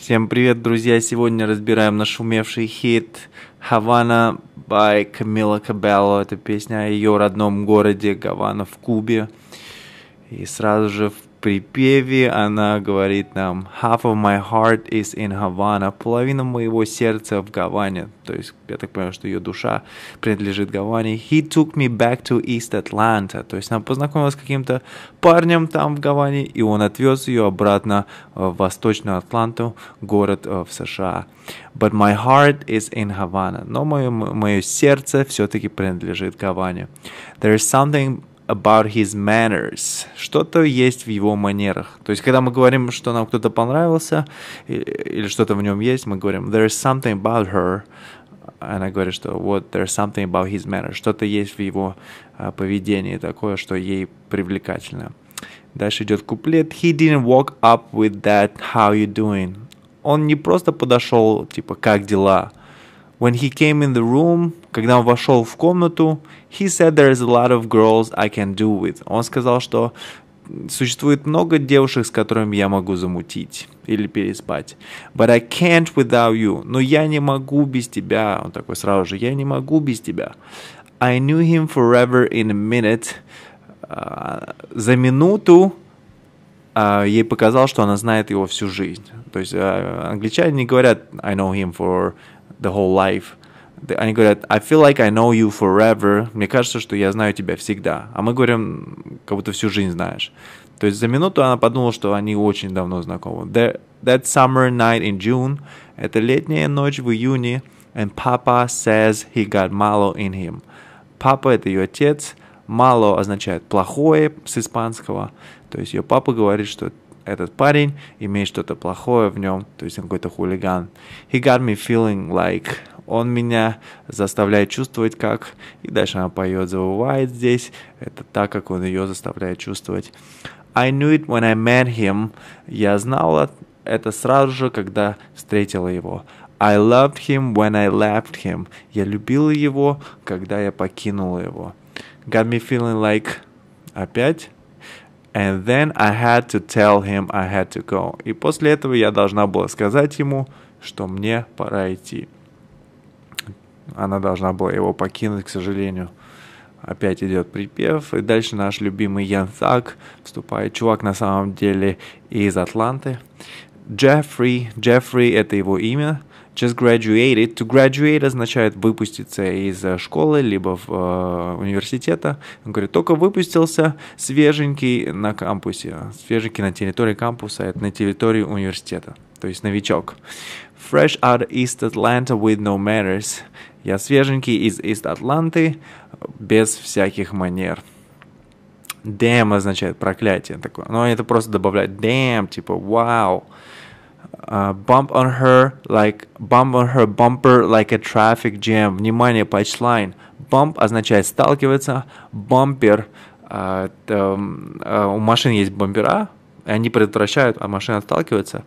Всем привет, друзья! Сегодня разбираем нашумевший хит «Havana» by Camila Cabello. Это песня о ее родном городе Гавана в Кубе. И сразу же в припеве она говорит нам «Half of my heart is in Havana», половина моего сердца в Гаване. То есть, я так понимаю, что ее душа принадлежит Гаване. «He took me back to East Atlanta». То есть, она познакомилась с каким-то парнем там в Гаване, и он отвез ее обратно в Восточную Атланту, город в США. But my heart is in Havana. Но мое, мое сердце все-таки принадлежит Гаване. There is something about his manners. Что-то есть в его манерах. То есть, когда мы говорим, что нам кто-то понравился, или что-то в нем есть, мы говорим, there's something about her. Она говорит, что вот there's something about his manners. Что-то есть в его uh, поведении такое, что ей привлекательно. Дальше идет куплет. He didn't walk up with that how you doing. Он не просто подошел, типа, как дела, When he came in the room, когда он вошел в комнату, he said there is a lot of girls I can do with. Он сказал, что существует много девушек, с которыми я могу замутить или переспать. But I can't without you. Но я не могу без тебя. Он такой сразу же, я не могу без тебя. I knew him forever in a minute. Uh, за минуту uh, ей показалось, что она знает его всю жизнь. То есть uh, англичане не говорят I know him for the whole life. Они говорят, I feel like I know you forever. Мне кажется, что я знаю тебя всегда. А мы говорим, как будто всю жизнь знаешь. То есть за минуту она подумала, что они очень давно знакомы. That, summer night in June. Это летняя ночь в июне. And Papa says he got malo in him. Папа – это ее отец. Мало означает плохое с испанского. То есть ее папа говорит, что этот парень имеет что-то плохое в нем, то есть он какой-то хулиган. He got me feeling like. Он меня заставляет чувствовать как. И дальше она поет, завывает здесь. Это так, как он ее заставляет чувствовать. I knew it when I met him. Я знала это сразу же, когда встретила его. I loved him when I left him. Я любила его, когда я покинула его. Got me feeling like... Опять And then I had to tell him I had to go. И после этого я должна была сказать ему, что мне пора идти. Она должна была его покинуть, к сожалению. Опять идет припев, и дальше наш любимый Ян Thug вступает. Чувак на самом деле из Атланты. Джеффри, Джеффри это его имя, just graduated. To graduate означает выпуститься из э, школы, либо в, э, университета. Он говорит, только выпустился свеженький на кампусе. Свеженький на территории кампуса, это на территории университета. То есть новичок. Fresh out East Atlanta with no manners. Я свеженький из East Атланты без всяких манер. Damn означает проклятие такое. Но это просто добавляет damn, типа вау. Wow uh, bump on her like bump on her bumper like a traffic jam. Внимание, punchline. Bump означает сталкиваться, бампер uh, uh, у машин есть бампера, и они предотвращают, а машина сталкивается.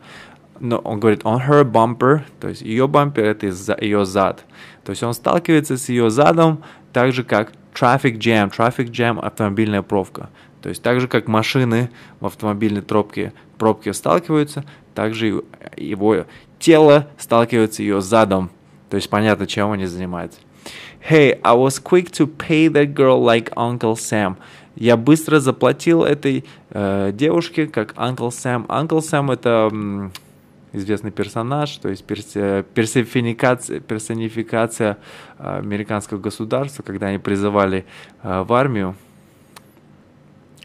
Но он говорит on her bumper, то есть ее бампер это ее зад. То есть он сталкивается с ее задом так же как traffic jam. Traffic jam автомобильная пробка. То есть так же как машины в автомобильной пробке, пробке сталкиваются, также его тело сталкивается ее задом. То есть понятно, чем они занимаются. Hey, I was quick to pay that girl like Uncle Sam. Я быстро заплатил этой э, девушке как Uncle Sam. Uncle Sam это м, известный персонаж, то есть перси, персонификация, персонификация э, американского государства, когда они призывали э, в армию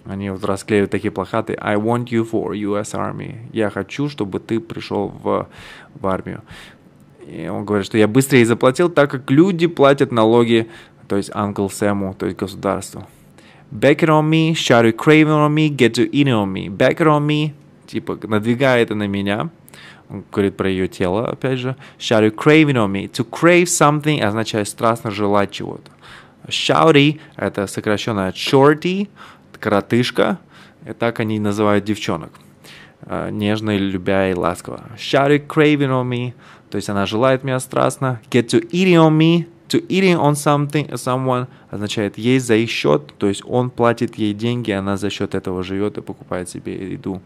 они вот расклеивают такие плакаты I want you for US Army. Я хочу, чтобы ты пришел в, в армию. И он говорит, что я быстрее заплатил, так как люди платят налоги, то есть Uncle Сэму, то есть государству. Back it on me, shout it craving on me, get to eat on me. Back it on me, типа, надвигай это на меня. Он говорит про ее тело, опять же. Shout it craving on me. To crave something означает страстно желать чего-то. Shouty – это сокращенно от shorty, коротышка, и так они называют девчонок. Uh, нежно, любя и ласково. It craving on me, то есть она желает меня страстно. Get to eating on me, to eating on something, someone означает есть за их счет, то есть он платит ей деньги, она за счет этого живет и покупает себе еду.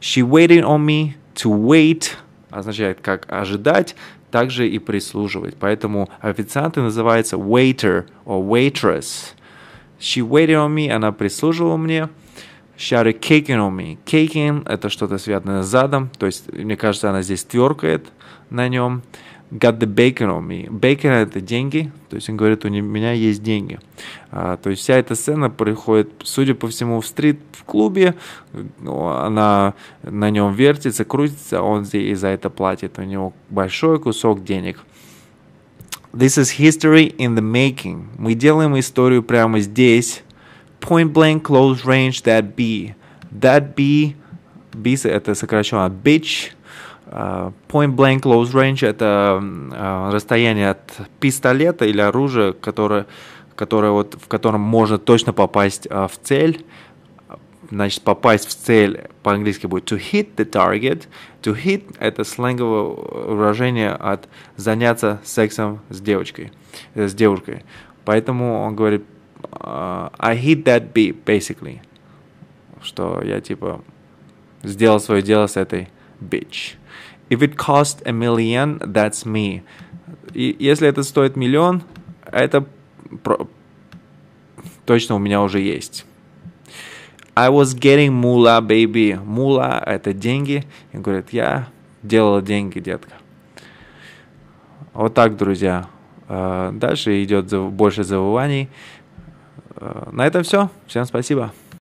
She waited on me, to wait означает как ожидать, также и прислуживать. Поэтому официанты называются waiter or waitress. She waited on me, она прислуживала мне. Started caking on me. Caking – это что-то связанное с задом, то есть, мне кажется, она здесь тверкает на нем. Got the bacon on me. Bacon – это деньги, то есть он говорит, у меня есть деньги. А, то есть вся эта сцена происходит, судя по всему, в стрит в клубе. Ну, она на нем вертится, крутится, он здесь за это платит. У него большой кусок денег. This is history in the making. Мы делаем историю прямо здесь. Point blank, close range, that be. That be, be это сокращенно bitch. Uh, point blank, close range это uh, расстояние от пистолета или оружия, которое, которое вот, в котором можно точно попасть uh, в цель. Значит, попасть в цель по-английски будет to hit the target. To hit – это сленговое выражение от заняться сексом с девочкой, с девушкой. Поэтому он говорит I hit that beat, basically. Что я типа сделал свое дело с этой bitch. If it cost a million, that's me. И если это стоит миллион, это про... точно у меня уже есть. I was getting mula, baby. Мула – это деньги. И говорит, я делал деньги, детка. Вот так, друзья. Дальше идет больше завываний. На этом все. Всем спасибо.